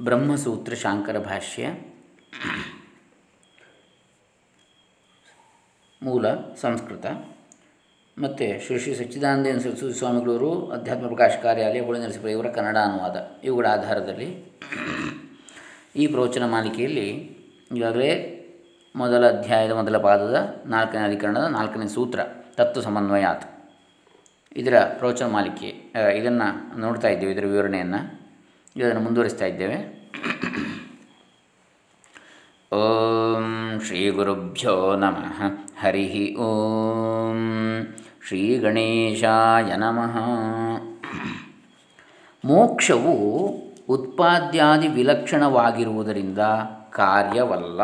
ಬ್ರಹ್ಮಸೂತ್ರ ಶಾಂಕರ ಭಾಷ್ಯ. ಮೂಲ ಸಂಸ್ಕೃತ. ಮತ್ತು ಶ್ರೀ ಶ್ರೀ ಸಚ್ಚಿದಾನಂದ ಸರಸ್ವತಿ ಸ್ವಾಮಿಗಳವರು ಅಧ್ಯಾತ್ಮ ಪ್ರಕಾಶ ಕಾರ್ಯಾಲಯ, ಹುಳಿ ನರಸಿಂಹ ಇವರ ಕನ್ನಡ ಅನುವಾದ. ಇವುಗಳ ಆಧಾರದಲ್ಲಿ ಈ ಪ್ರವಚನ ಮಾಲಿಕೆಯಲ್ಲಿ ಈಗಾಗಲೇ ಮೊದಲ ಅಧ್ಯಾಯದ ಮೊದಲ ಪಾದದ ನಾಲ್ಕನೇ ಅಧಿಕರಣದ ನಾಲ್ಕನೇ ಸೂತ್ರ, ತತ್ವ ಸಮನ್ವಯಾತ್. ಇದರ ಪ್ರವಚನ ಮಾಲಿಕೆ ಇದನ್ನು ನೋಡ್ತಾ ಇದ್ದೀವಿ, ಇದರ ವಿವರಣೆಯನ್ನು. ಇದನ್ನು ಮುಂದುವರಿಸ್ತಾ ಇದ್ದೇವೆ. ಓಂ ಶ್ರೀ ಗುರುಭ್ಯೋ ನಮಃ. ಹರಿ ಓಂ ಶ್ರೀ ಗಣೇಶಾಯ ನಮಃ. ಮೋಕ್ಷವು ಉತ್ಪಾದ್ಯಾದಿ ವಿಲಕ್ಷಣವಾಗಿರುವುದರಿಂದ ಕಾರ್ಯವಲ್ಲ.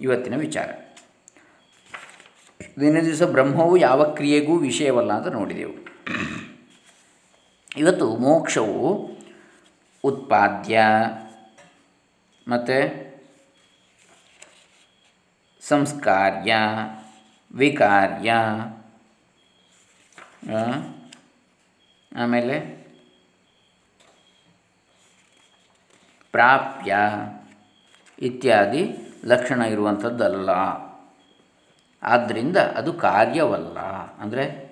ಇವತ್ತಿನ ವಿಚಾರ. ದಿನ ದಿವಸ ಬ್ರಹ್ಮವು ಯಾವ ಕ್ರಿಯೆಗೂ ವಿಷಯವಲ್ಲ ಅಂತ ನೋಡಿದೆವು. ಇವತ್ತು ಮೋಕ್ಷವು ಉತ್ಪಾದ್ಯ. ಮತ್ತು ಸಂಸ್ಕಾರ್ಯ, ವಿಕಾರ್ಯ. ಆಮೇಲೆ ಪ್ರಾಪ್ಯ ಇತ್ಯಾದಿ ಲಕ್ಷಣ ಇರುವಂಥದ್ದಲ್ಲ. ಆದ್ದರಿಂದ ಅದು ಕಾರ್ಯವಲ್ಲ. ಅಂದರೆ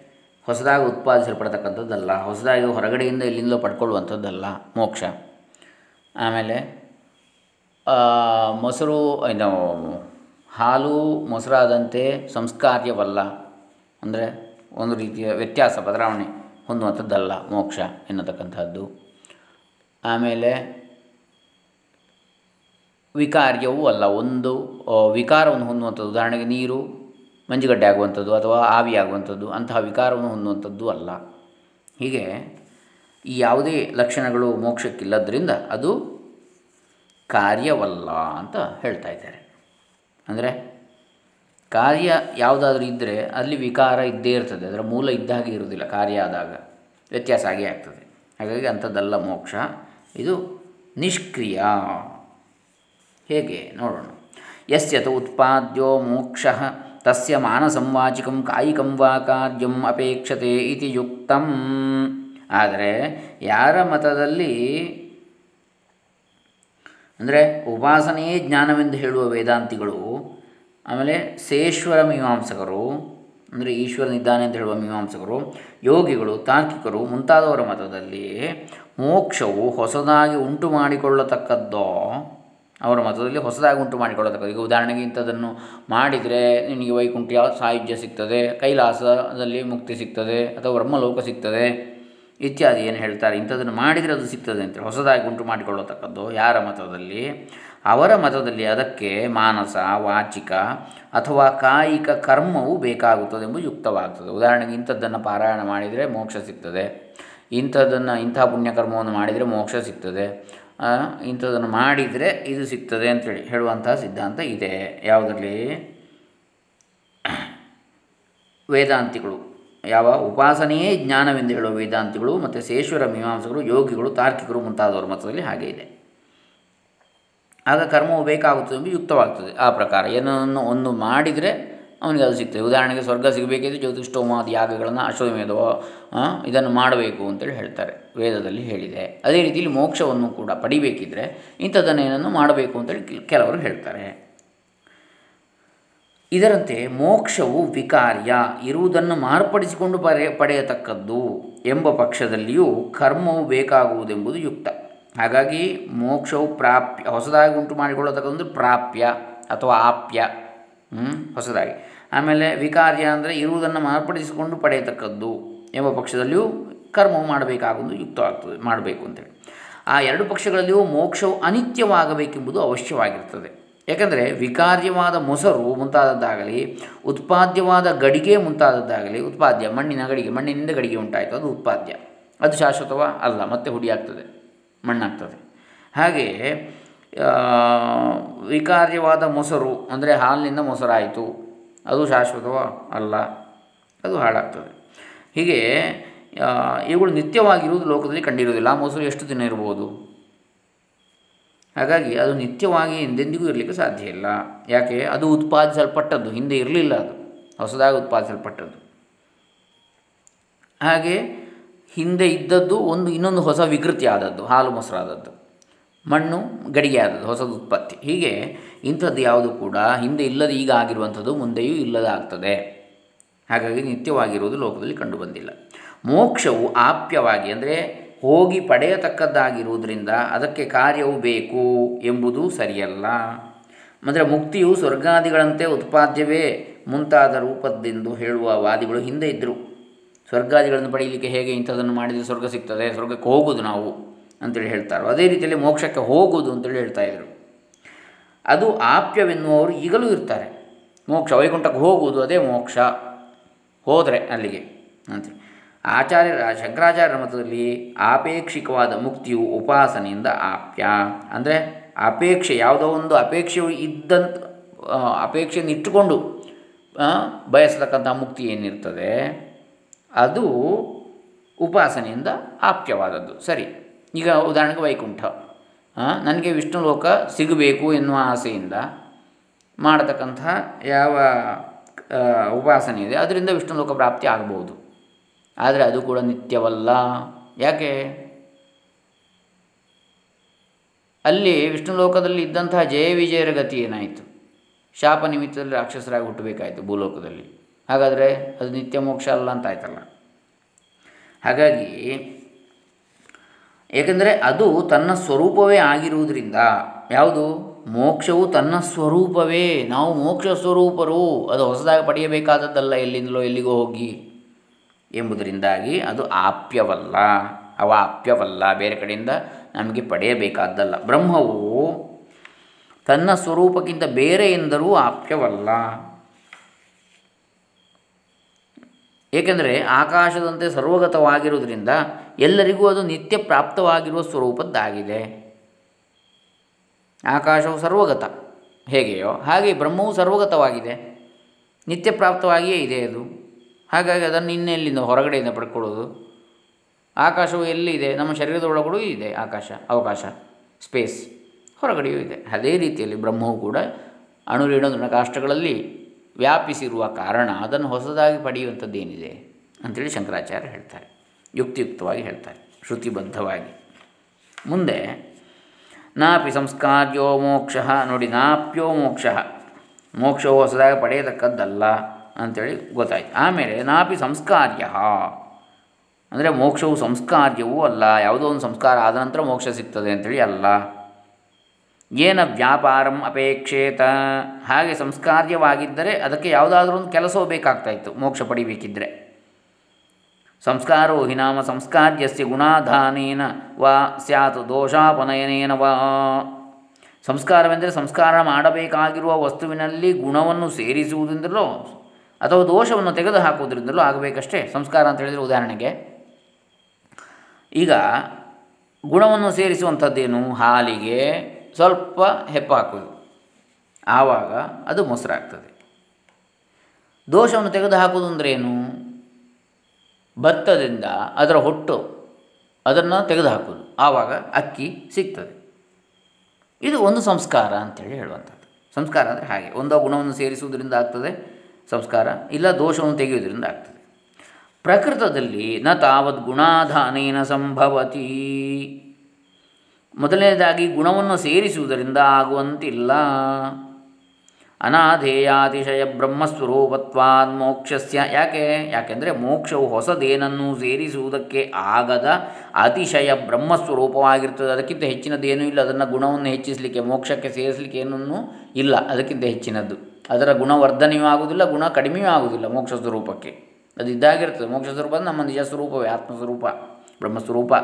ಹೊಸದಾಗಿ ಉತ್ಪಾದಿಸಲ್ಪಡ್ತಕ್ಕಂಥದ್ದಲ್ಲ, ಹೊಸದಾಗಿ ಹೊರಗಡೆಯಿಂದ ಎಲ್ಲಿಂದಲೋ ಪಡ್ಕೊಳ್ಳುವಂಥದ್ದಲ್ಲ ಮೋಕ್ಷ. ಆಮೇಲೆ ಮೊಸರು, ಇದು, ಹಾಲು ಮೊಸರಾದಂತೆ ಸಂಸ್ಕಾರ್ಯವಲ್ಲ, ಅಂದರೆ ಒಂದು ರೀತಿಯ ವ್ಯತ್ಯಾಸ, ಬದಲಾವಣೆ ಹೊಂದುವಂಥದ್ದಲ್ಲ ಮೋಕ್ಷ ಎನ್ನತಕ್ಕಂಥದ್ದು. ಆಮೇಲೆ, ವಿಕಾರ್ಯವೂ ಅಲ್ಲ, ಒಂದು ವಿಕಾರವನ್ನು ಹೊಂದುವಂಥದ್ದು. ಉದಾಹರಣೆಗೆ ನೀರು ಮಂಜುಗಡ್ಡೆ ಆಗುವಂಥದ್ದು ಅಥವಾ ಆವಿ ಆಗುವಂಥದ್ದು ಅಂತಹ ವಿಕಾರವನ್ನು ಹೊಂದುವಂಥದ್ದು ಅಲ್ಲ. ಹೀಗೆ ಈ ಯಾವುದೇ ಲಕ್ಷಣಗಳು ಮೋಕ್ಷಕ್ಕಿಲ್ಲದ್ರಿಂದ ಅದು ಕಾರ್ಯವಲ್ಲ ಅಂತ ಹೇಳ್ತಾ ಇದ್ದಾರೆ. ಅಂದರೆ ಕಾರ್ಯ ಯಾವುದಾದ್ರೂ ಇದ್ದರೆ ಅಲ್ಲಿ ವಿಕಾರ ಇದ್ದೇ ಇರ್ತದೆ. ಅದರ ಮೂಲ ಇದ್ದಾಗೆ ಇರುವುದಿಲ್ಲ, ಕಾರ್ಯ ಆದಾಗ ವ್ಯತ್ಯಾಸ ಆಗೇ ಆಗ್ತದೆ. ಹಾಗಾಗಿ ಅಂಥದ್ದಲ್ಲ ಮೋಕ್ಷ. ಇದು ನಿಷ್ಕ್ರಿಯ. ಹೇಗೆ ನೋಡೋಣ. ಯಸ್ಯತ ಉತ್ಪಾದ್ಯೋ ಮೋಕ್ಷ. ತಸ್ಯ ಮಾನಸಂವಾಚಿಕಂ ಕಾಯಿಕಂ ವಾ ಕಾರ್ಯಂ ಅಪೇಕ್ಷತೆ ಇತಿ ಯುಕ್ತಂ ಆದರೆ ಯಾರ ಮತದಲ್ಲಿ ಅಂದರೆ ಉಪಾಸನೆಯೇ ಜ್ಞಾನವೆಂದು ಹೇಳುವ ವೇದಾಂತಿಗಳು, ಆಮೇಲೆ ಸೇಶ್ವರ ಮೀಮಾಂಸಕರು, ಅಂದರೆ ಈಶ್ವರನಿದ್ದಾನೆ ಅಂತ ಹೇಳುವ ಮೀಮಾಂಸಕರು, ಯೋಗಿಗಳು, ತಾರ್ಕಿಕರು ಮುಂತಾದವರ ಮತದಲ್ಲಿ ಮೋಕ್ಷವು ಹೊಸದಾಗಿ ಉಂಟು ಮಾಡಿಕೊಳ್ಳತಕ್ಕದ್ದೋ ಅವರ ಮತದಲ್ಲಿ ಹೊಸದಾಗಿ ಉಂಟು ಮಾಡಿಕೊಳ್ಳತಕ್ಕದ್ದು. ಈಗ ಉದಾಹರಣೆಗೆ ಇಂಥದ್ದನ್ನು ಮಾಡಿದರೆ ನಿಮಗೆ ವೈಕುಂಠ ಸಾಯುಜ್ಯ ಸಿಗ್ತದೆ, ಕೈಲಾಸದಲ್ಲಿ ಮುಕ್ತಿ ಸಿಗ್ತದೆ, ಅಥವಾ ಬ್ರಹ್ಮಲೋಕ ಸಿಗ್ತದೆ ಇತ್ಯಾದಿ ಏನು ಹೇಳ್ತಾರೆ. ಇಂಥದ್ದನ್ನು ಮಾಡಿದರೆ ಅದು ಸಿಗ್ತದೆ ಅಂತ ಹೊಸದಾಗಿ ಉಂಟು ಮಾಡಿಕೊಳ್ಳತಕ್ಕದ್ದು ಯಾರ ಮತದಲ್ಲಿ? ಅವರ ಮತದಲ್ಲಿ ಅದಕ್ಕೆ ಮಾನಸ, ವಾಚಿಕ ಅಥವಾ ಕಾಯಿಕ ಕರ್ಮವು ಬೇಕಾಗುತ್ತದೆ ಎಂಬುದು ಯುಕ್ತವಾಗ್ತದೆ. ಉದಾಹರಣೆಗೆ ಇಂಥದ್ದನ್ನು ಪಾರಾಯಣ ಮಾಡಿದರೆ ಮೋಕ್ಷ ಸಿಗ್ತದೆ. ಇಂಥದ್ದನ್ನು ಇಂಥ ಪುಣ್ಯಕರ್ಮವನ್ನು ಮಾಡಿದರೆ ಮೋಕ್ಷ ಸಿಗ್ತದೆ. ಇಂಥದ್ದನ್ನು ಮಾಡಿದರೆ ಇದು ಸಿಗ್ತದೆ ಅಂತೇಳಿ ಹೇಳುವಂತಹ ಸಿದ್ಧಾಂತ ಇದೆ. ಯಾವುದರಲ್ಲಿ? ವೇದಾಂತಿಗಳು. ಯಾವ? ಉಪಾಸನೆಯೇ ಜ್ಞಾನವೆಂದು ಹೇಳುವ ವೇದಾಂತಿಗಳು ಮತ್ತು ಸೇಶ್ವರ ಮೀಮಾಂಸಕರು, ಯೋಗಿಗಳು, ತಾರ್ಕಿಕರು ಮುಂತಾದವರ ಮತದಲ್ಲಿ ಹಾಗೆ ಇದೆ. ಆಗ ಕರ್ಮವು ಬೇಕಾಗುತ್ತದೆ ಎಂದು ಯುಕ್ತವಾಗ್ತದೆ. ಆ ಪ್ರಕಾರ ಏನನ್ನು ಒಂದು ಮಾಡಿದರೆ ಅವನಿಗೆ ಅದು ಸಿಗ್ತದೆ. ಉದಾಹರಣೆಗೆ ಸ್ವರ್ಗ ಸಿಗಬೇಕಿದ್ರೆ ಜ್ಯೋತಿಷ್ಠೋಮಾದಿ ಯಾಗಗಳನ್ನು ಅಶ್ವಮೇಧವ ಇದನ್ನು ಮಾಡಬೇಕು ಅಂತೇಳಿ ಹೇಳ್ತಾರೆ. ವೇದದಲ್ಲಿ ಹೇಳಿದೆ. ಅದೇ ರೀತಿಯಲ್ಲಿ ಮೋಕ್ಷವನ್ನು ಕೂಡ ಪಡಿಬೇಕಿದ್ರೆ ಇಂಥದ್ದನ್ನೇನನ್ನು ಮಾಡಬೇಕು ಅಂತೇಳಿ ಕೆಲವರು ಹೇಳ್ತಾರೆ. ಇದರಂತೆ ಮೋಕ್ಷವು ವಿಕಾರ್ಯ. ಇರುವುದನ್ನು ಮಾರ್ಪಡಿಸಿಕೊಂಡು ಪಡೆಯ ಪಡೆಯತಕ್ಕದ್ದು ಎಂಬ ಪಕ್ಷದಲ್ಲಿಯೂ ಕರ್ಮವು ಬೇಕಾಗುವುದೆಂಬುದು ಯುಕ್ತ. ಹಾಗಾಗಿ ಮೋಕ್ಷವು ಪ್ರಾಪ್ಯ, ಹೊಸದಾಗಿ ಉಂಟು ಮಾಡಿಕೊಳ್ಳತಕ್ಕಂಥ ಪ್ರಾಪ್ಯ ಅಥವಾ ಆಪ್ಯ. ಹೊಸದಾಗಿ. ಆಮೇಲೆ ವಿಕಾರ್ಯ ಅಂದರೆ ಇರುವುದನ್ನು ಮಾರ್ಪಡಿಸಿಕೊಂಡು ಪಡೆಯತಕ್ಕದ್ದು ಎಂಬ ಪಕ್ಷದಲ್ಲಿಯೂ ಕರ್ಮವು ಮಾಡಬೇಕಾಗುವುದು ಯುಕ್ತವಾಗ್ತದೆ ಮಾಡಬೇಕು ಅಂತೇಳಿ. ಆ ಎರಡು ಪಕ್ಷಗಳಲ್ಲಿಯೂ ಮೋಕ್ಷವು ಅನಿತ್ಯವಾಗಬೇಕೆಂಬುದು ಅವಶ್ಯವಾಗಿರ್ತದೆ. ಯಾಕಂದರೆ ವಿಕಾರ್ಯವಾದ ಮೊಸರು ಮುಂತಾದದ್ದಾಗಲಿ, ಉತ್ಪಾದ್ಯವಾದ ಗಡಿಗೆ ಮುಂತಾದದ್ದಾಗಲಿ, ಉತ್ಪಾದ್ಯ, ಮಣ್ಣಿನ ಗಡಿಗೆ, ಮಣ್ಣಿನಿಂದ ಗಡಿಗೆ ಉಂಟಾಯಿತು, ಅದು ಉತ್ಪಾದ್ಯ. ಅದು ಶಾಶ್ವತವ ಅಲ್ಲ, ಮತ್ತೆ ಹುಡಿಯಾಗ್ತದೆ, ಮಣ್ಣಾಗ್ತದೆ. ಹಾಗೆಯೇ ವಿಕಾರ್ಯವಾದ ಮೊಸರು ಅಂದರೆ ಹಾಲಿನಿಂದ ಮೊಸರಾಯಿತು. ಅದು ಶಾಶ್ವತವೋ ಅಲ್ಲ, ಅದು ಹಾಳಾಗ್ತದೆ. ಹೀಗೆ ಇವುಗಳು ನಿತ್ಯವಾಗಿರುವುದು ಲೋಕದಲ್ಲಿ ಕಂಡಿರುವುದಿಲ್ಲ. ಆ ಮೊಸರು ಎಷ್ಟು ದಿನ ಇರ್ಬೋದು? ಹಾಗಾಗಿ ಅದು ನಿತ್ಯವಾಗಿ ಎಂದೆಂದಿಗೂ ಇರಲಿಕ್ಕೆ ಸಾಧ್ಯ ಇಲ್ಲ. ಯಾಕೆ? ಅದು ಉತ್ಪಾದಿಸಲ್ಪಟ್ಟದ್ದು. ಹಿಂದೆ ಇರಲಿಲ್ಲ ಅದು. ಹೊಸದಾಗಿ ಉತ್ಪಾದಿಸಲ್ಪಟ್ಟದ್ದು. ಹಾಗೆ ಹಿಂದೆ ಇದ್ದದ್ದು ಒಂದು ಇನ್ನೊಂದು ಹೊಸ ವಿಕೃತಿ ಆದದ್ದು ಹಾಲು ಮೊಸರಾದದ್ದು. ಮಣ್ಣು ಗಡಿಗೆಯಾದದ್ದು ಹೊಸದು ಉತ್ಪತ್ತಿ. ಹೀಗೆ ಇಂಥದ್ದು ಯಾವುದು ಕೂಡ ಹಿಂದೆ ಇಲ್ಲದ ಈಗ ಆಗಿರುವಂಥದ್ದು ಮುಂದೆಯೂ ಇಲ್ಲದಾಗ್ತದೆ. ಹಾಗಾಗಿ ನಿತ್ಯವಾಗಿರುವುದು ಲೋಕದಲ್ಲಿ ಕಂಡುಬಂದಿಲ್ಲ. ಮೋಕ್ಷವು ಆಪ್ಯವಾಗಿ ಅಂದರೆ ಹೋಗಿ ಪಡೆಯತಕ್ಕದ್ದಾಗಿರುವುದರಿಂದ ಅದಕ್ಕೆ ಕಾರ್ಯವು ಬೇಕು ಎಂಬುದು ಸರಿಯಲ್ಲ. ಅಂದರೆ ಮುಕ್ತಿಯು ಸ್ವರ್ಗಾದಿಗಳಂತೆ ಉತ್ಪಾದ್ಯವೇ ಮುಂತಾದ ರೂಪದ್ದೆಂದು ಹೇಳುವ ವಾದಿಗಳು ಹಿಂದೆ ಇದ್ದರು ಸ್ವರ್ಗಾದಿಗಳನ್ನು ಪಡೆಯಲಿಕ್ಕೆ ಹೇಗೆ ಇಂಥದನ್ನು ಮಾಡಿದರೆ ಸ್ವರ್ಗ ಸಿಗ್ತದೆ? ಸ್ವರ್ಗಕ್ಕೆ ಹೋಗೋದು ನಾವು. ಅಂತೇಳಿ ಹೇಳ್ತಾರೋ ಅದೇ ರೀತಿಯಲ್ಲಿ ಮೋಕ್ಷಕ್ಕೆ ಹೋಗುವುದು ಅಂತೇಳಿ ಹೇಳ್ತಾ ಇದ್ದರು ಅದು ಆಪ್ಯವೆನ್ನುವರು ಈಗಲೂ ಇರ್ತಾರೆ. ಮೋಕ್ಷ, ವೈಕುಂಠಕ್ಕೆ ಹೋಗುವುದು ಅದೇ ಮೋಕ್ಷ. ಹೋದರೆ ಅಲ್ಲಿಗೆ ಅಂತೇಳಿ. ಆಚಾರ್ಯರ, ಶಂಕರಾಚಾರ್ಯರ ಮತದಲ್ಲಿ ಆಪೇಕ್ಷಿಕವಾದ ಮುಕ್ತಿಯು ಉಪಾಸನೆಯಿಂದ ಆಪ್ಯ. ಅಂದರೆ ಅಪೇಕ್ಷೆ, ಯಾವುದೋ ಒಂದು ಅಪೇಕ್ಷೆಯು ಇದ್ದಂತ ಅಪೇಕ್ಷೆಯನ್ನು ಇಟ್ಟುಕೊಂಡು ಬಯಸತಕ್ಕಂಥ ಮುಕ್ತಿ ಏನಿರ್ತದೆ? ಅದು ಉಪಾಸನೆಯಿಂದ ಆಪ್ಯವಾದದ್ದು. ಸರಿ. ಈಗ ಉದಾಹರಣೆಗೆ ವೈಕುಂಠ. ನನಗೆ ವಿಷ್ಣು ಲೋಕ ಸಿಗಬೇಕು ಎನ್ನುವ ಆಸೆಯಿಂದ ಮಾಡತಕ್ಕಂತಹ ಯಾವ ಉಪಾಸನೆ ಇದೆ, ಅದರಿಂದ ವಿಷ್ಣು ಲೋಕ ಪ್ರಾಪ್ತಿ ಆಗ್ಬೋದು. ಆದರೆ ಅದು ಕೂಡ ನಿತ್ಯವಲ್ಲ. ಯಾಕೆ? ಅಲ್ಲಿ ವಿಷ್ಣು ಲೋಕದಲ್ಲಿ ಇದ್ದಂತಹ ಜಯ ವಿಜಯರ ಗತಿ ಏನಾಯಿತು? ಶಾಪ ನಿಮಿತ್ತದಲ್ಲಿ ರಾಕ್ಷಸರಾಗಿ ಹುಟ್ಟಬೇಕಾಯಿತು ಭೂಲೋಕದಲ್ಲಿ. ಹಾಗಾದರೆ ಅದು ನಿತ್ಯ ಮೋಕ್ಷ ಅಲ್ಲ ಅಂತ ಆಯ್ತಲ್ಲ. ಹಾಗಾಗಿ ಏಕೆಂದರೆ ಅದು ತನ್ನ ಸ್ವರೂಪವೇ ಆಗಿರುವುದರಿಂದ. ಯಾವುದು? ಮೋಕ್ಷವು ತನ್ನ ಸ್ವರೂಪವೇ. ನಾವು ಮೋಕ್ಷ ಸ್ವರೂಪರು. ಅದು ಹೊಸದಾಗಿ ಪಡೆಯಬೇಕಾದದ್ದಲ್ಲ ಎಲ್ಲಿಂದಲೋ ಎಲ್ಲಿಗೋ ಹೋಗಿ. ಎಂಬುದರಿಂದಾಗಿ ಅದು ಆಪ್ಯವಲ್ಲ. ಅವಾಪ್ಯವಲ್ಲ ಬೇರೆ ಕಡೆಯಿಂದ ನಮಗೆ ಪಡೆಯಬೇಕಾದ್ದಲ್ಲ ಬ್ರಹ್ಮವು ತನ್ನ ಸ್ವರೂಪಕ್ಕಿಂತ ಬೇರೆ ಎಂದರೂ ಆಪ್ಯವಲ್ಲ. ಏಕೆಂದರೆ ಆಕಾಶದಂತೆ ಸರ್ವಗತವಾಗಿರುವುದರಿಂದ ಎಲ್ಲರಿಗೂ ಅದು ನಿತ್ಯ ಪ್ರಾಪ್ತವಾಗಿರುವ ಸ್ವರೂಪದ್ದಾಗಿದೆ. ಆಕಾಶವು ಸರ್ವಗತ. ಹೇಗೆಯೋ? ಹಾಗೆ ಬ್ರಹ್ಮವು ಸರ್ವಗತವಾಗಿದೆ. ನಿತ್ಯ ಪ್ರಾಪ್ತವಾಗಿಯೇ ಇದೆ ಅದು. ಹಾಗಾಗಿ ಅದನ್ನು ಇನ್ನೆಲ್ಲಿಂದ ಹೊರಗಡೆಯಿಂದ ಪಡ್ಕೊಳ್ಳೋದು? ಆಕಾಶವು ಎಲ್ಲಿದೆ? ನಮ್ಮ ಶರೀರದ ಒಳಗಡೆ ಇದೆ ಆಕಾಶ, ಅವಕಾಶ ಸ್ಪೇಸ್ ಹೊರಗಡೆಯೂ ಇದೆ. ಅದೇ ರೀತಿಯಲ್ಲಿ ಬ್ರಹ್ಮವು ಕೂಡ ಅಣುರೇಣು ಕಾಷ್ಟಗಳಲ್ಲಿ ವ್ಯಾಪಿಸಿರುವ ಕಾರಣ ಅದನ್ನು ಹೊಸದಾಗಿ ಪಡೆಯುವಂಥದ್ದೇನಿದೆ ಅಂಥೇಳಿ ಶಂಕರಾಚಾರ್ಯ ಹೇಳ್ತಾರೆ. ಯುಕ್ತಿಯುಕ್ತವಾಗಿ ಹೇಳ್ತಾರೆ, ಶ್ರುತಿಬದ್ಧವಾಗಿ. ಮುಂದೆ, ನಾಪಿ ಸಂಸ್ಕಾರ್ಯೋ ಮೋಕ್ಷ, ನೋಡಿ ನಾಪ್ಯೋ ಮೋಕ್ಷ, ಮೋಕ್ಷವು ಹೊಸದಾಗಿ ಪಡೆಯತಕ್ಕದ್ದಲ್ಲ ಅಂಥೇಳಿ ಗೊತ್ತಾಯ್ತು. ಆಮೇಲೆ ನಾಪಿ ಸಂಸ್ಕಾರ್ಯ, ಅಂದರೆ ಮೋಕ್ಷವು ಸಂಸ್ಕಾರ್ಯವೂ ಅಲ್ಲ, ಯಾವುದೋ ಒಂದು ಸಂಸ್ಕಾರ ಆದ ನಂತರ ಮೋಕ್ಷ ಸಿಗ್ತದೆ ಅಂಥೇಳಿ ಅಲ್ಲ. ಏನ ವ್ಯಾಪಾರಂ ಅಪೇಕ್ಷೇತ? ಹಾಗೆ ಸಂಸ್ಕಾರ್ಯವಾಗಿದ್ದರೆ ಅದಕ್ಕೆ ಯಾವುದಾದ್ರೂ ಒಂದು ಕೆಲಸವೂ ಬೇಕಾಗ್ತಾಯಿತ್ತು, ಮೋಕ್ಷ ಪಡಿಬೇಕಿದ್ದರೆ ಸಂಸ್ಕಾರೋ ಹಿನಾಮ ಸಂಸ್ಕಾರ್ಯಸ್ಯ ಗುಣಾಧಾನೇನ ವಾ ಸ್ಯಾತ್ ದೋಷಾಪನಯನೇನ ವಾ. ಸಂಸ್ಕಾರವೆಂದರೆ ಸಂಸ್ಕಾರ ಮಾಡಬೇಕಾಗಿರುವ ವಸ್ತುವಿನಲ್ಲಿ ಗುಣವನ್ನು ಸೇರಿಸುವುದರಿಂದಲೋ ಅಥವಾ ದೋಷವನ್ನು ತೆಗೆದು ಹಾಕುವುದರಿಂದಲೂ ಆಗಬೇಕಷ್ಟೇ, ಸಂಸ್ಕಾರ ಅಂತ ಹೇಳಿದರೆ ಉದಾಹರಣೆಗೆ. ಈಗ ಗುಣವನ್ನು ಸೇರಿಸುವಂಥದ್ದೇನು? ಹಾಲಿಗೆ ಸ್ವಲ್ಪ ಹೆಪ್ಪ ಹಾಕೋದು. ಆವಾಗ ಅದು ಮೊಸರಾಗ್ತದೆ ದೋಷವನ್ನು ತೆಗೆದು ಹಾಕುವುದು ಅಂದರೆ ಏನು? ಭತ್ತದಿಂದ ಅದರ ಹೊಟ್ಟು ಅದನ್ನು ತೆಗೆದು ಹಾಕೋದು. ಆವಾಗ ಅಕ್ಕಿ ಸಿಗ್ತದೆ. ಇದು ಒಂದು ಸಂಸ್ಕಾರ ಅಂತೇಳಿ ಹೇಳುವಂಥದ್ದು. ಸಂಸ್ಕಾರ ಅಂದರೆ ಹಾಗೆ. ಒಂದೋ ಗುಣವನ್ನು ಸೇರಿಸುವುದರಿಂದ ಆಗ್ತದೆ, ಸಂಸ್ಕಾರ. ಇಲ್ಲ ದೋಷವನ್ನು ತೆಗೆಯುವುದರಿಂದ ಆಗ್ತದೆ. ಪ್ರಕೃತದಲ್ಲಿ ನ ತಾವದ್ ಗುಣಾಧಾನೇನ ಸಂಭವತಿ. ಮೊದಲನೇದಾಗಿ ಗುಣವನ್ನು ಸೇರಿಸುವುದರಿಂದ ಆಗುವಂತಿಲ್ಲ. ಅನಾಧೇಯಾತಿಶಯ ಬ್ರಹ್ಮಸ್ವರೂಪತ್ವಾದ ಮೋಕ್ಷಸ್ಯ. ಯಾಕೆ? ಯಾಕೆಂದರೆ ಮೋಕ್ಷವು ಹೊಸದೇನನ್ನು ಸೇರಿಸುವುದಕ್ಕೆ ಆಗದ ಅತಿಶಯ ಬ್ರಹ್ಮಸ್ವರೂಪವಾಗಿರ್ತದೆ. ಅದಕ್ಕಿಂತ ಹೆಚ್ಚಿನದೇನೂ ಇಲ್ಲ. ಅದನ್ನು ಗುಣವನ್ನು ಹೆಚ್ಚಿಸಲಿಕ್ಕೆ, ಮೋಕ್ಷಕ್ಕೆ ಸೇರಿಸಲಿಕ್ಕೆ ಏನನ್ನೂ ಇಲ್ಲ. ಅದಕ್ಕಿಂತ ಹೆಚ್ಚಿನದ್ದು. ಅದರ ಗುಣವರ್ಧನೆಯೂ ಆಗುವುದಿಲ್ಲ, ಗುಣ ಕಡಿಮೆಯೂ ಆಗುವುದಿಲ್ಲ ಮೋಕ್ಷ ಸ್ವರೂಪಕ್ಕೆ. ಅದು ಇದ್ದಾಗಿರ್ತದೆ ಮೋಕ್ಷ ಸ್ವರೂಪ ನಮ್ಮ ನಿಜ ಸ್ವರೂಪವೇ ಆತ್ಮಸ್ವರೂಪ ಬ್ರಹ್ಮಸ್ವರೂಪ.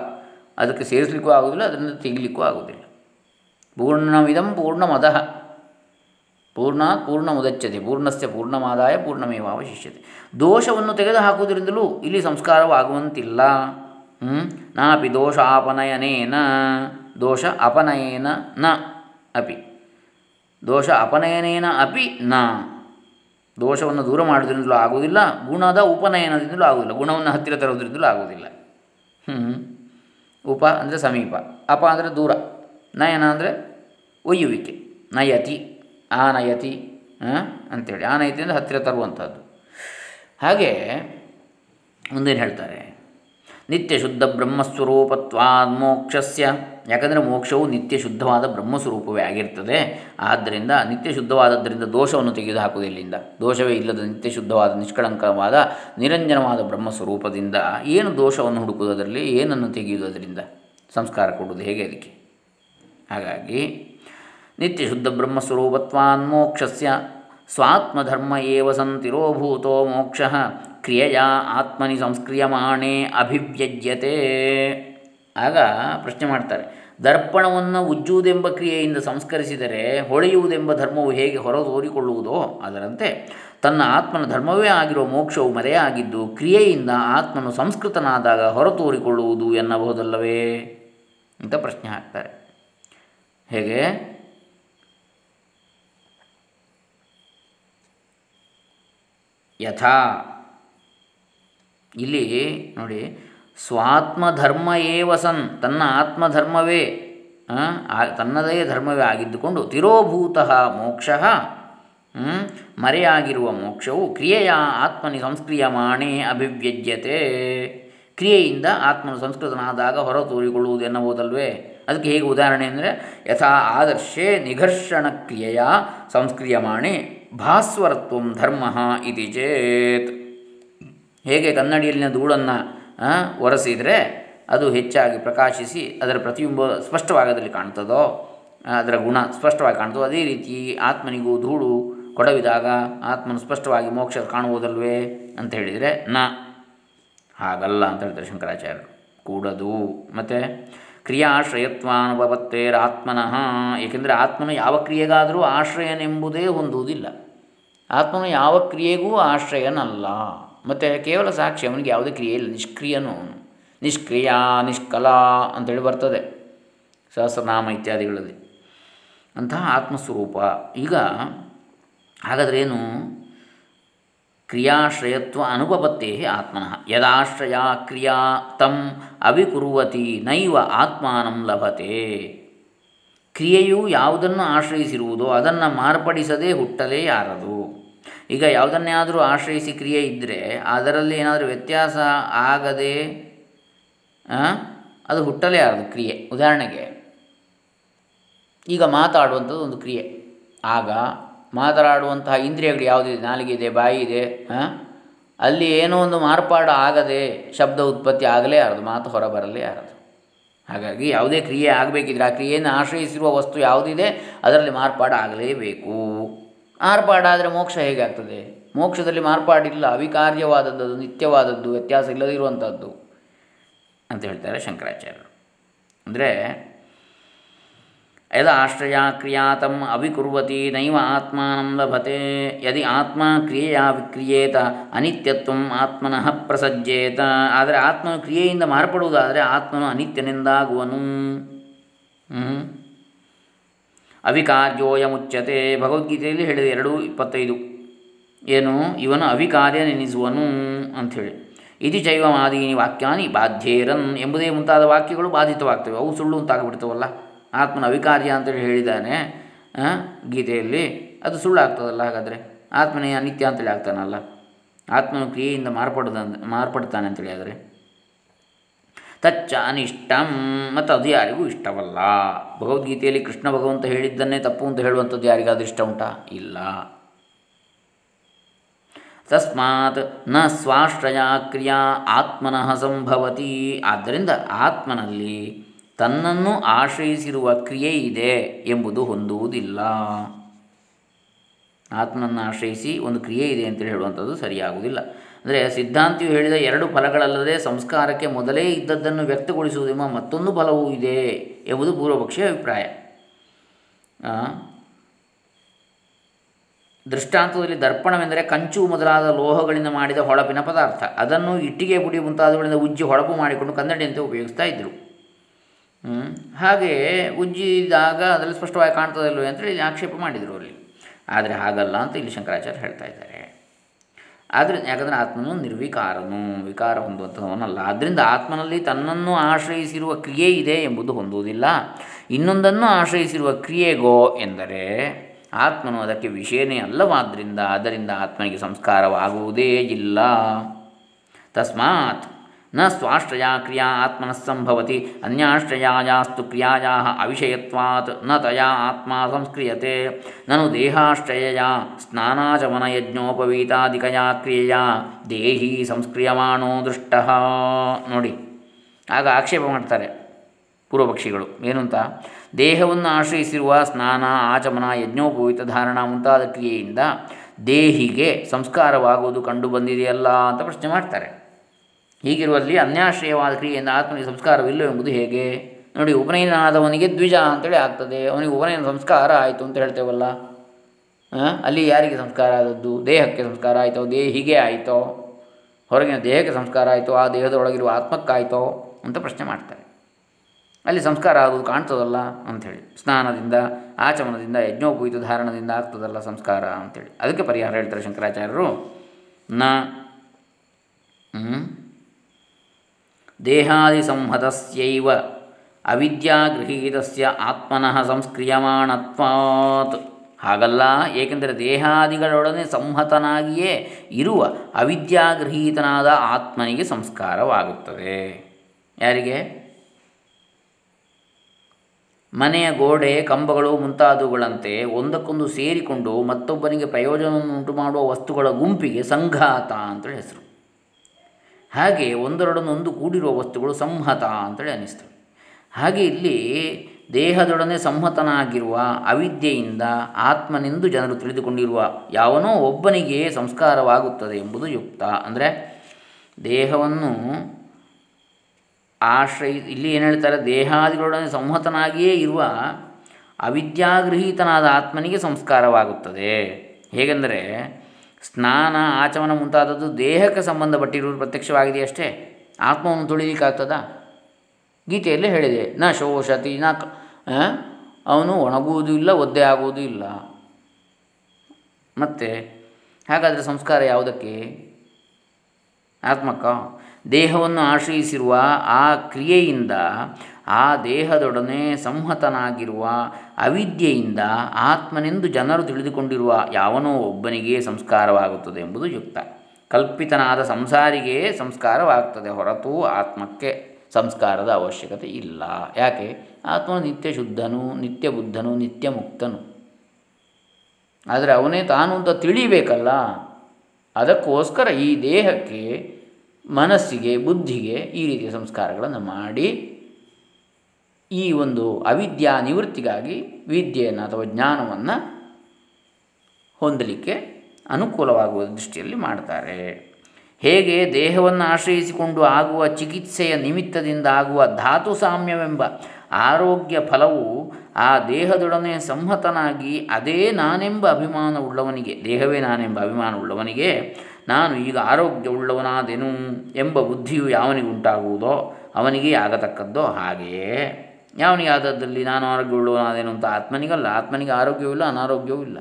ಅದಕ್ಕೆ ಸೇರಿಸಲಿಕ್ಕೂ ಆಗೋದಿಲ್ಲ, ಅದರಿಂದ ತೆಗಿಲಿಕ್ಕೂ ಆಗೋದಿಲ್ಲ. ಪೂರ್ಣಮಿದಂ ಪೂರ್ಣಮದಃ. ಪೂರ್ಣ ಪೂರ್ಣ ಮುದಚ್ಚತೆ ಪೂರ್ಣಸ್ಯ ಪೂರ್ಣಮಾದಾಯ, ಪೂರ್ಣಮೇವಾವಶಿಷ್ಯತೆ. ದೋಷವನ್ನು ತೆಗೆದು ಹಾಕುವುದರಿಂದಲೂ ಇಲ್ಲಿ ಸಂಸ್ಕಾರವಾಗುವಂತಿಲ್ಲ. ನಾಪಿ ದೋಷ ಅಪನಯನೇನ ದೋಷ ಅಪನಯನ ನ ಅಪಿ. ದೋಷ ಅಪನಯನೇನ ಅಪಿ ನ. ದೋಷವನ್ನು ದೂರ ಮಾಡುವುದರಿಂದಲೂ ಆಗುವುದಿಲ್ಲ, ಗುಣದ ಉಪನಯನದಿಂದಲೂ ಆಗುವುದಿಲ್ಲ, ಗುಣವನ್ನು ಹತ್ತಿರ ತರುವುದರಿಂದಲೂ ಆಗುವುದಿಲ್ಲ. ಹ್ಞೂ ಉಪ ಅಂದರೆ ಸಮೀಪ, ಅಪ ಅಂದರೆ ದೂರ, ನಯನ ಅಂದರೆ ಒಯ್ಯುವಿಕೆ, ನಯತಿ, ಆನಯತಿ ಅಂಥೇಳಿ ಆನಯತಿ ಅಂದರೆ ಹತ್ತಿರ ತರುವಂಥದ್ದು. ಹಾಗೆ ಮುಂದೇನು ಹೇಳ್ತಾರೆ? ನಿತ್ಯ ಶುದ್ಧ ಬ್ರಹ್ಮಸ್ವರೂಪತ್ವಾದ್ ಮೋಕ್ಷಸ್ಯ ಯಾಕಂದರೆ ಮೋಕ್ಷವು ನಿತ್ಯ ಶುದ್ಧವಾದ ಬ್ರಹ್ಮಸ್ವರೂಪವೇ ಆಗಿರ್ತದೆ. ಆದ್ದರಿಂದ ನಿತ್ಯ ಶುದ್ಧವಾದದ್ದರಿಂದ ದೋಷವನ್ನು ತೆಗೆದುಹಾಕುವುದು ಇಲ್ಲಿಂದ ದೋಷವೇ ಇಲ್ಲದ ನಿತ್ಯ ಶುದ್ಧವಾದ ನಿಷ್ಕಳಂಕವಾದ, ನಿರಂಜನವಾದ ಬ್ರಹ್ಮಸ್ವರೂಪದಿಂದ ಏನು ದೋಷವನ್ನು ಹುಡುಕುವುದರಲ್ಲಿ, ಏನನ್ನು ತೆಗೆಯುವುದರಿಂದ? ಸಂಸ್ಕಾರ ಕೊಡುವುದು ಹೇಗೆ ಅದಕ್ಕೆ? ಹಾಗಾಗಿ ನಿತ್ಯ ಶುದ್ಧ ಬ್ರಹ್ಮಸ್ವರೂಪತ್ವಾನ್ ಮೋಕ್ಷಸ್ಯ ಸ್ವಾತ್ಮಧರ್ಮ ಏವ ಸಂತಿರೋಭೂತೋ ಮೋಕ್ಷ. ಕ್ರಿಯೆಯ ಆತ್ಮನಿ ಸಂಸ್ಕ್ರಿಯಮಾಣೆ ಅಭಿವ್ಯಜ್ಯತೆ. ಆಗ ಪ್ರಶ್ನೆ ಮಾಡ್ತಾರೆ, ದರ್ಪಣವನ್ನು ಉಜ್ಜುವುದೆಂಬ ಕ್ರಿಯೆಯಿಂದ ಸಂಸ್ಕರಿಸಿದರೆ ಹೊಳೆಯುವುದೆಂಬ ಧರ್ಮವು ಹೇಗೆ ಹೊರತೋರಿಕೊಳ್ಳುವುದೋ ಅದರಂತೆ, ತನ್ನ ಆತ್ಮನ ಧರ್ಮವೇ ಆಗಿರುವ ಮೋಕ್ಷವು ಮರೆಯಾಗಿದ್ದು ಕ್ರಿಯೆಯಿಂದ ಆತ್ಮನು ಸಂಸ್ಕೃತನಾದಾಗ ಹೊರತೋರಿಕೊಳ್ಳುವುದು ಎನ್ನಬಹುದಲ್ಲವೇ ಅಂತ ಪ್ರಶ್ನೆ ಹಾಕ್ತಾರೆ. ಹೇಗೆ? ಯಥಾ ಇಲ್ಲಿ ನೋಡಿ ಸ್ವಾತ್ಮಧರ್ಮ ಏವ ಸನ್, ತನ್ನ ಆತ್ಮಧರ್ಮವೇ ತನ್ನದೇ ಧರ್ಮವೇ ಆಗಿದ್ದುಕೊಂಡು ತಿರೋಭೂತ ಮೋಕ್ಷ ಮರೆಯಾಗಿರುವ ಮೋಕ್ಷವು ಕ್ರಿಯೆಯ ಆತ್ಮನಿ ಸಂಸ್ಕ್ರಿಯಮಾಣೆ ಅಭಿವ್ಯಜ್ಯತೆ. ಕ್ರಿಯೆಯಿಂದ ಆತ್ಮನು ಸಂಸ್ಕೃತನಾದಾಗ ಹೊರ ತೋರಿಕೊಳ್ಳುವುದು ಎನ್ನಬಹುದಲ್ವೇ ಅದಕ್ಕೆ ಹೇಗೆ ಉದಾಹರಣೆ ಅಂದರೆ, ಯಥಾ ಆದರ್ಶೇ ನಿಘರ್ಷಣ ಕ್ರಿಯೆಯ ಸಂಸ್ಕ್ರಿಯಮಾಣೆ ಭಾಸ್ವರತ್ವ ಧರ್ಮ ಇತಿ ಚೇತ್. ಹೇಗೆ ಕನ್ನಡಿಯಲ್ಲಿನ ಧೂಳನ್ನು ಒರೆಸಿದರೆ ಅದು ಹೆಚ್ಚಾಗಿ ಪ್ರಕಾಶಿಸಿ ಅದರ ಪ್ರತಿಬಿಂಬ ಸ್ಪಷ್ಟವಾಗದಲ್ಲಿ ಕಾಣ್ತದೋ, ಅದರ ಗುಣ ಸ್ಪಷ್ಟವಾಗಿ ಕಾಣ್ತದೋ, ಅದೇ ರೀತಿ ಆತ್ಮನಿಗೂ ಧೂಳು ಕೊಡವಿದಾಗ ಆತ್ಮನು ಸ್ಪಷ್ಟವಾಗಿ ಮೋಕ್ಷ ಕಾಣುವುದಲ್ವೇ ಅಂತ ಹೇಳಿದರೆ ನ, ಹಾಗಲ್ಲ ಅಂತ ಹೇಳ್ತಾರೆ ಶಂಕರಾಚಾರ್ಯರು. ಕೂಡದು. ಮತ್ತು ಕ್ರಿಯಾಶ್ರಯತ್ವಾನುಭವತ್ತೇರಾತ್ಮನಃ ಏಕೆಂದರೆ ಆತ್ಮನು ಯಾವ ಕ್ರಿಯೆಗಾದರೂ ಆಶ್ರಯನೆಂಬುದೇ ಹೊಂದುವುದಿಲ್ಲ. ಆತ್ಮನು ಯಾವ ಕ್ರಿಯೆಗೂ ಆಶ್ರಯನಲ್ಲ. ಮತ್ತು ಕೇವಲ ಸಾಕ್ಷಿ ಅವನಿಗೆ ಯಾವುದೇ ಕ್ರಿಯೆ ಇಲ್ಲ, ನಿಷ್ಕ್ರಿಯನು ಅವನು. ನಿಷ್ಕ್ರಿಯ, ನಿಷ್ಕಲ ಅಂತೇಳಿ ಬರ್ತದೆ ಸಹಸ್ರನಾಮ ಇತ್ಯಾದಿಗಳಲ್ಲಿ. ಅಂತಹ ಆತ್ಮಸ್ವರೂಪ. ಈಗ ಹಾಗಾದರೆ ಏನು? ಕ್ರಿಯಾಶ್ರಯತ್ವ ಅನುಪಪತ್ತೇ ಆತ್ಮನಃ. ಯದಾಶ್ರಯ ಕ್ರಿಯಾ ತಂ ಅವಿಕುರುವತಿ ನೈವ ಆತ್ಮಾನಂ ಲಭತೆ. ಕ್ರಿಯೆಯು ಯಾವುದನ್ನು ಆಶ್ರಯಿಸಿರುವುದೋ ಅದನ್ನು ಮಾರ್ಪಡಿಸದೇ ಹುಟ್ಟಲೇ ಯಾರದು? ಈಗ ಯಾವುದನ್ನೇ ಆದರೂ ಆಶ್ರಯಿಸಿ ಕ್ರಿಯೆ ಇದ್ದರೆ ಅದರಲ್ಲಿ ಏನಾದರೂ ವ್ಯತ್ಯಾಸ ಆಗದೆ ಅದು ಹುಟ್ಟಲೇ ಯಾರದು ಕ್ರಿಯೆ. ಉದಾಹರಣೆಗೆ, ಈಗ ಮಾತಾಡುವಂಥದ್ದು ಒಂದು ಕ್ರಿಯೆ. ಆಗ ಮಾತನಾಡುವಂತಹ ಇಂದ್ರಿಯಗಳು ಯಾವುದಿದೆ? ನಾಲಿಗೆ ಇದೆ, ಬಾಯಿ ಇದೆ ಅಲ್ಲಿ ಏನೋ ಒಂದು ಮಾರ್ಪಾಡು ಆಗದೆ, ಶಬ್ದ ಉತ್ಪತ್ತಿ ಆಗಲೇ ಆರದು, ಮಾತು ಹೊರಬರಲೇ ಆರದು. ಹಾಗಾಗಿ ಯಾವುದೇ ಕ್ರಿಯೆ ಆಗಬೇಕಿದ್ರೆ ಆ ಕ್ರಿಯೆಯನ್ನು ಆಶ್ರಯಿಸಿರುವ ವಸ್ತು ಯಾವುದಿದೆ? ಅದರಲ್ಲಿ ಮಾರ್ಪಾಡು ಆಗಲೇಬೇಕು. ಮಾರ್ಪಾಡಾದರೆ ಮೋಕ್ಷ ಹೇಗಾಗ್ತದೆ? ಮೋಕ್ಷದಲ್ಲಿ ಮಾರ್ಪಾಡಿಲ್ಲ, ಅವಿಕಾರ್ಯವಾದದ್ದು ನಿತ್ಯವಾದದ್ದು, ವ್ಯತ್ಯಾಸ ಇಲ್ಲದಿರುವಂಥದ್ದು ಅಂತ ಹೇಳ್ತಾರೆ ಶಂಕರಾಚಾರ್ಯರು. ಅಂದರೆ, ಯದ ಆಶ್ರಯ ಕ್ರಿಯಾತಂ ಅವಿಕುರ್ವತಿ ನೈವ ಆತ್ಮಾನಂ ಲಭತೆ, ಯದಿ ಆತ್ಮ ಕ್ರಿಯೆಯ ವಿಕ್ರಿಯೇತ ಅನಿತ್ಯತ್ವ ಆತ್ಮನಃ ಪ್ರಸಜ್ಜೇತ. ಆದರೆ ಆತ್ಮನು ಕ್ರಿಯೆಯಿಂದ ಮಾರ್ಪಡುವುದಾದರೆ ಆತ್ಮನು ಅನಿತ್ಯನೆಂದಾಗುವನು. ಅವಿಕಾರ್ಯೋಯ ಮುಚ್ಚತೆ ಭಗವದ್ಗೀತೆಯಲ್ಲಿ ಹೇಳಿದೆ ಎರಡು ಇಪ್ಪತ್ತೈದು. ಏನು? ಇವನು ಅವಿಕಾರ್ಯ ನೆನೆಸುವನು ಅಂಥೇಳಿ. ಇತಿ ಮಾದೀನಿ ವಾಕ್ಯಾನಿ ಬಾಧ್ಯೇರನ್ ಎಂಬುದೇ ಮುಂತಾದ ವಾಕ್ಯಗಳು ಬಾಧಿತವಾಗ್ತವೆ. ಅವು ಸುಳ್ಳು ಅಂತಾಗ್ಬಿಡ್ತವಲ್ಲ. ಆತ್ಮನ ಅವಿಕಾರ್ಯ ಅಂತೇಳಿ ಹೇಳಿದ್ದಾನೆ ಗೀತೆಯಲ್ಲಿ. ಅದು ಸುಳ್ಳು ಆಗ್ತದಲ್ಲ ಹಾಗಾದರೆ? ಆತ್ಮನೇ ಅನಿತ್ಯ ಅಂತೇಳಿ ಆಗ್ತಾನಲ್ಲ. ಆತ್ಮನು ಕ್ರಿಯೆಯಿಂದ ಮಾರ್ಪಡದ ಮಾರ್ಪಡ್ತಾನೆ ಅಂತೇಳಿ ಆದರೆ ತಚ್ಚ ಅನಿಷ್ಟಂ ಮತ್ತು ಅದು ಯಾರಿಗೂ ಇಷ್ಟವಲ್ಲ. ಭಗವದ್ಗೀತೆಯಲ್ಲಿ ಕೃಷ್ಣ ಭಗವಂತ ಹೇಳಿದ್ದನ್ನೇ ತಪ್ಪು ಅಂತ ಹೇಳುವಂಥದ್ದು ಯಾರಿಗಾದ್ರೂ ಇಷ್ಟ ಉಂಟಾ? ಇಲ್ಲ. ತಸ್ಮಾತ್ನ ಸ್ವಾಶ್ರಯ ಕ್ರಿಯಾ ಆತ್ಮನಃ ಸಂಭವತಿ. ಆದ್ದರಿಂದ ಆತ್ಮನಲ್ಲಿ ತನ್ನನ್ನು ಆಶ್ರಯಿಸಿರುವ ಕ್ರಿಯೆ ಇದೆ ಎಂಬುದು ಹೊಂದುವುದಿಲ್ಲ. ಆತ್ಮನನ್ನು ಆಶ್ರಯಿಸಿ ಒಂದು ಕ್ರಿಯೆ ಇದೆ ಅಂತೇಳಿ ಹೇಳುವಂಥದ್ದು ಸರಿಯಾಗುವುದಿಲ್ಲ. ಅಂದರೆ ಸಿದ್ಧಾಂತಿಯು ಹೇಳಿದ ಎರಡು ಫಲಗಳಲ್ಲದೆ ಸಂಸ್ಕಾರಕ್ಕೆ ಮೊದಲೇ ಇದ್ದದ್ದನ್ನು ವ್ಯಕ್ತಗೊಳಿಸುವುದೆಂಬ ಮತ್ತೊಂದು ಫಲವೂ ಇದೆ ಎಂಬುದು ಪೂರ್ವಪಕ್ಷಿಯ ಅಭಿಪ್ರಾಯ. ದೃಷ್ಟಾಂತದಲ್ಲಿ ದರ್ಪಣವೆಂದರೆ ಕಂಚು ಮೊದಲಾದ ಲೋಹಗಳಿಂದ ಮಾಡಿದ ಹೊಳಪಿನ ಪದಾರ್ಥ. ಅದನ್ನು ಇಟ್ಟಿಗೆ ಪುಡಿ ಮುಂತಾದವುಗಳಿಂದ ಉಜ್ಜಿ ಹೊಳಪು ಮಾಡಿಕೊಂಡು ಕನ್ನಡಿಯಂತೆ ಉಪಯೋಗಿಸ್ತಾ ಇದ್ದರು ಹಾಗೆಯೇ ಉಜ್ಜಿದಾಗ ಅದರಲ್ಲಿ ಸ್ಪಷ್ಟವಾಗಿ ಕಾಣ್ತದಲ್ಲೋ ಅಂತೇಳಿ ಆಕ್ಷೇಪ ಮಾಡಿದರು ಅಲ್ಲಿ. ಆದರೆ ಹಾಗಲ್ಲ ಅಂತ ಇಲ್ಲಿ ಶಂಕರಾಚಾರ್ಯ ಹೇಳ್ತಾ ಇದ್ದಾರೆ. ಆದರೆ ಯಾಕಂದರೆ ಆತ್ಮನು ನಿರ್ವಿಕಾರನು, ವಿಕಾರ ಹೊಂದುವಂಥವನಲ್ಲ ಆದ್ದರಿಂದ ಆತ್ಮನಲ್ಲಿ ತನ್ನನ್ನು ಆಶ್ರಯಿಸಿರುವ ಕ್ರಿಯೆ ಇದೆ ಎಂಬುದು ಹೊಂದುವುದಿಲ್ಲ. ಇನ್ನೊಂದನ್ನು ಆಶ್ರಯಿಸಿರುವ ಕ್ರಿಯೆಗೋ ಎಂದರೆ ಆತ್ಮನು ಅದಕ್ಕೆ ವಿಷಯನೇ ಅಲ್ಲವಾದ್ದರಿಂದ ಅದರಿಂದ ಆತ್ಮನಿಗೆ ಸಂಸ್ಕಾರವಾಗುವುದೇ ಇಲ್ಲ. ತಸ್ಮಾತ್ ನ ಸ್ವಾಶ್ರಯ ಕ್ರಿಯಾ ಆತ್ಮನಃ ಸಂಭವತಿ ಅನ್ಯಾಶ್ರಯಾಯಾಸ್ತು ಕ್ರಿಯಾಯಾ ಅವಿಷಯತ್ವಾತ್, ನ ತಯಾ ಆತ್ಮ ಸಂಸ್ಕ್ರಿಯತೆ, ನನು ದೇಹಾಶ್ರಯಯ ಸ್ನಾನಾಚಮನಯಜ್ಞೋಪವೀತಾದಿಕಯಾ ಕ್ರಿಯೆಯ, ದೇಹಿ ಸಂಸ್ಕ್ರಿಯಮಾಣೋ ದೃಷ್ಟ. ನೋಡಿ, ಆಗ ಆಕ್ಷೇಪ ಮಾಡ್ತಾರೆ ಪೂರ್ವಪಕ್ಷಿಗಳು. ಏನು ಅಂತ ದೇಹವನ್ನು ಆಶ್ರಯಿಸಿರುವ ಸ್ನಾನ, ಆಚಮನ, ಯಜ್ಞೋಪವೀತ ಧಾರಣ ಮುಂತಾದ ಕ್ರಿಯೆಯಿಂದ ದೇಹಿಗೆ ಸಂಸ್ಕಾರವಾಗುವುದು ಕಂಡು ಬಂದಿದೆಯಲ್ಲ ಅಂತ ಪ್ರಶ್ನೆ ಮಾಡ್ತಾರೆ. ಹೀಗಿರುವಲ್ಲಿ ಅನ್ಯಾಶ್ರಯವಾದ ಕ್ರಿಯೆಯಿಂದ ಆತ್ಮನಿಗೆ ಸಂಸ್ಕಾರವಿಲ್ಲ ಎಂಬುದು ಹೇಗೆ? ನೋಡಿ ಉಪನಯನ ಆದವನಿಗೆ ದ್ವಿಜ ಅಂತೇಳಿ ಆಗ್ತದೆ. ಅವನಿಗೆ ಉಪನಯನ ಸಂಸ್ಕಾರ ಆಯಿತು ಅಂತ ಹೇಳ್ತೇವಲ್ಲ. ಅಲ್ಲಿ ಯಾರಿಗೆ ಸಂಸ್ಕಾರ ಆದದ್ದು? ದೇಹಕ್ಕೆ ಸಂಸ್ಕಾರ ಆಯಿತೋ? ದೇಹಿಗೆ ಆಯಿತೋ? ಹೊರಗಿನ ದೇಹಕ್ಕೆ ಸಂಸ್ಕಾರ ಆಯಿತೋ? ಆ ದೇಹದೊಳಗಿರುವ ಆತ್ಮಕ್ಕಾಯಿತೋ? ಅಂತ ಪ್ರಶ್ನೆ ಮಾಡ್ತಾರೆ. ಅಲ್ಲಿ ಸಂಸ್ಕಾರ ಆಗೋದು ಕಾಣ್ತದಲ್ಲ ಅಂಥೇಳಿ. ಸ್ನಾನದಿಂದ, ಆಚಮನದಿಂದ ಯಜ್ಞೋಪಯುತ ಧಾರಣದಿಂದ ಆಗ್ತದಲ್ಲ ಸಂಸ್ಕಾರ ಅಂಥೇಳಿ. ಅದಕ್ಕೆ ಪರಿಹಾರ ಹೇಳ್ತಾರೆ ಶಂಕರಾಚಾರ್ಯರು. ನ ದೇಹಾದಿ ಸಂಹತಸ್ಯೈವ ಅವಿದ್ಯಾಗೃಹೀತಸ್ಯ ಆತ್ಮನಃ ಸಂಸ್ಕ್ರಿಯಮಾಣತ್ವಾತ್. ಹಾಗಲ್ಲ, ಏಕೆಂದರೆ ದೇಹಾದಿಗಳೊಡನೆ ಸಂಹತನಾಗಿಯೇ ಇರುವ ಅವಿದ್ಯಾಗೃಹೀತನಾದ ಆತ್ಮನಿಗೆ ಸಂಸ್ಕಾರವಾಗುತ್ತದೆ. ಯಾರಿಗೆ? ಮನೆಯ ಗೋಡೆ, ಕಂಬಗಳು ಮುಂತಾದವುಗಳಂತೆ ಒಂದಕ್ಕೊಂದು ಸೇರಿಕೊಂಡು ಮತ್ತೊಬ್ಬನಿಗೆ ಪ್ರಯೋಜನವನ್ನು ಉಂಟು ಮಾಡುವ ವಸ್ತುಗಳ ಗುಂಪಿಗೆ ಸಂಘಾತ ಅಂತೇಳಿ ಹೆಸರು. ಹಾಗೆ ಒಂದರೊಡನೊಂದು ಕೂಡಿರುವ ವಸ್ತುಗಳು ಸಂಹತ ಅಂತೇಳಿ ಅನ್ನಿಸ್ತವೆ ಹಾಗೆ ಇಲ್ಲಿ ದೇಹದೊಡನೆ ಸಂಹತನಾಗಿರುವ ಅವಿದ್ಯೆಯಿಂದ ಆತ್ಮನೆಂದು ಜನರು ತಿಳಿದುಕೊಂಡಿರುವ ಯಾವನೋ ಒಬ್ಬನಿಗೆ ಸಂಸ್ಕಾರವಾಗುತ್ತದೆ ಎಂಬುದು ಯುಕ್ತ. ಅಂದರೆ ದೇಹವನ್ನು ಆಶ್ರಯ, ಇಲ್ಲಿ ಏನು ಹೇಳ್ತಾರೆ? ದೇಹಾದಿಗಳೊಡನೆ ಸಂಹತನಾಗಿಯೇ ಇರುವ ಅವಿದ್ಯಾಗೃಹೀತನಾದ ಆತ್ಮನಿಗೆ ಸಂಸ್ಕಾರವಾಗುತ್ತದೆ. ಹೇಗೆಂದರೆ ಸ್ನಾನ, ಆಚಮನ ಮುಂತಾದದ್ದು ದೇಹಕ್ಕೆ ಸಂಬಂಧಪಟ್ಟಿರುವುದು ಪ್ರತ್ಯಕ್ಷವಾಗಿದೆಯಷ್ಟೇ ಆತ್ಮವನ್ನು ತುಳಿಲಿಕ್ಕಾಗ್ತದ? ಗೀತೆಯಲ್ಲಿ ಹೇಳಿದೆ, ನ ಶೋಷತಿ, ನ ಅವನು ಒಣಗುವುದೂ ಇಲ್ಲ, ಒದ್ದೆ ಆಗುವುದೂ ಇಲ್ಲ. ಮತ್ತು, ಹಾಗಾದರೆ ಸಂಸ್ಕಾರ ಯಾವುದಕ್ಕೆ? ಆತ್ಮಕ್ಕ. ದೇಹವನ್ನು ಆಶ್ರಯಿಸಿರುವ ಆ ಕ್ರಿಯೆಯಿಂದ ಆ ದೇಹದೊಡನೆ ಸಂಹತನಾಗಿರುವ ಅವಿದ್ಯೆಯಿಂದ ಆತ್ಮನೆಂದು ಜನರು ತಿಳಿದುಕೊಂಡಿರುವ ಯಾವನೋ ಒಬ್ಬನಿಗೆ ಸಂಸ್ಕಾರವಾಗುತ್ತದೆ ಎಂಬುದು ಯುಕ್ತ. ಕಲ್ಪಿತನಾದ ಸಂಸಾರಿಗೆ ಸಂಸ್ಕಾರವಾಗ್ತದೆ ಹೊರತು ಆತ್ಮಕ್ಕೆ ಸಂಸ್ಕಾರದ ಅವಶ್ಯಕತೆ ಇಲ್ಲ. ಯಾಕೆ? ಆತ್ಮ ನಿತ್ಯ ಶುದ್ಧನು, ನಿತ್ಯ ಬುದ್ಧನು, ನಿತ್ಯ ಮುಕ್ತನು. ಆದರೆ ಅವನೇ ತಾನು ಅಂತ ತಿಳಿಬೇಕಲ್ಲ? ಅದಕ್ಕೋಸ್ಕರ ಈ ದೇಹಕ್ಕೆ, ಮನಸ್ಸಿಗೆ, ಬುದ್ಧಿಗೆ ಈ ರೀತಿಯ ಸಂಸ್ಕಾರಗಳನ್ನು ಮಾಡಿ ಈ ಒಂದು ಅವಿದ್ಯಾ ನಿವೃತ್ತಿಗಾಗಿ ವಿದ್ಯೆಯನ್ನು ಅಥವಾ ಜ್ಞಾನವನ್ನು ಹೊಂದಲಿಕ್ಕೆ ಅನುಕೂಲವಾಗುವ ದೃಷ್ಟಿಯಲ್ಲಿ ಮಾಡ್ತಾರೆ. ಹೇಗೆ ದೇಹವನ್ನು ಆಶ್ರಯಿಸಿಕೊಂಡು ಆಗುವ ಚಿಕಿತ್ಸೆಯ ನಿಮಿತ್ತದಿಂದ ಆಗುವ ಧಾತು ಸಾಮ್ಯವೆಂಬ ಆರೋಗ್ಯ ಫಲವು ಆ ದೇಹದೊಡನೆ ಸಂಹತನಾಗಿ ಅದೇ ನಾನೆಂಬ ಅಭಿಮಾನವುಳ್ಳವನಿಗೆ ದೇಹವೇ ನಾನೆಂಬ ಅಭಿಮಾನವುಳ್ಳವನಿಗೆ ನಾನು ಈಗ ಆರೋಗ್ಯವುಳ್ಳವನಾದೆನು ಎಂಬ ಬುದ್ಧಿಯು ಯಾವನಿಗುಂಟಾಗುವುದೋ ಅವನಿಗೆ ಆಗತಕ್ಕದ್ದೋ ಹಾಗೆಯೇ. ಯಾವನಿಗೆ ಆದದ್ದಲ್ಲಿ ನಾನು ಆರೋಗ್ಯವುಳ್ಳವನಾದೇನು ಅಂತ ಆತ್ಮನಿಗಲ್ಲ, ಆತ್ಮನಿಗೆ ಆರೋಗ್ಯವೂ ಇಲ್ಲ ಅನಾರೋಗ್ಯವೂ ಇಲ್ಲ.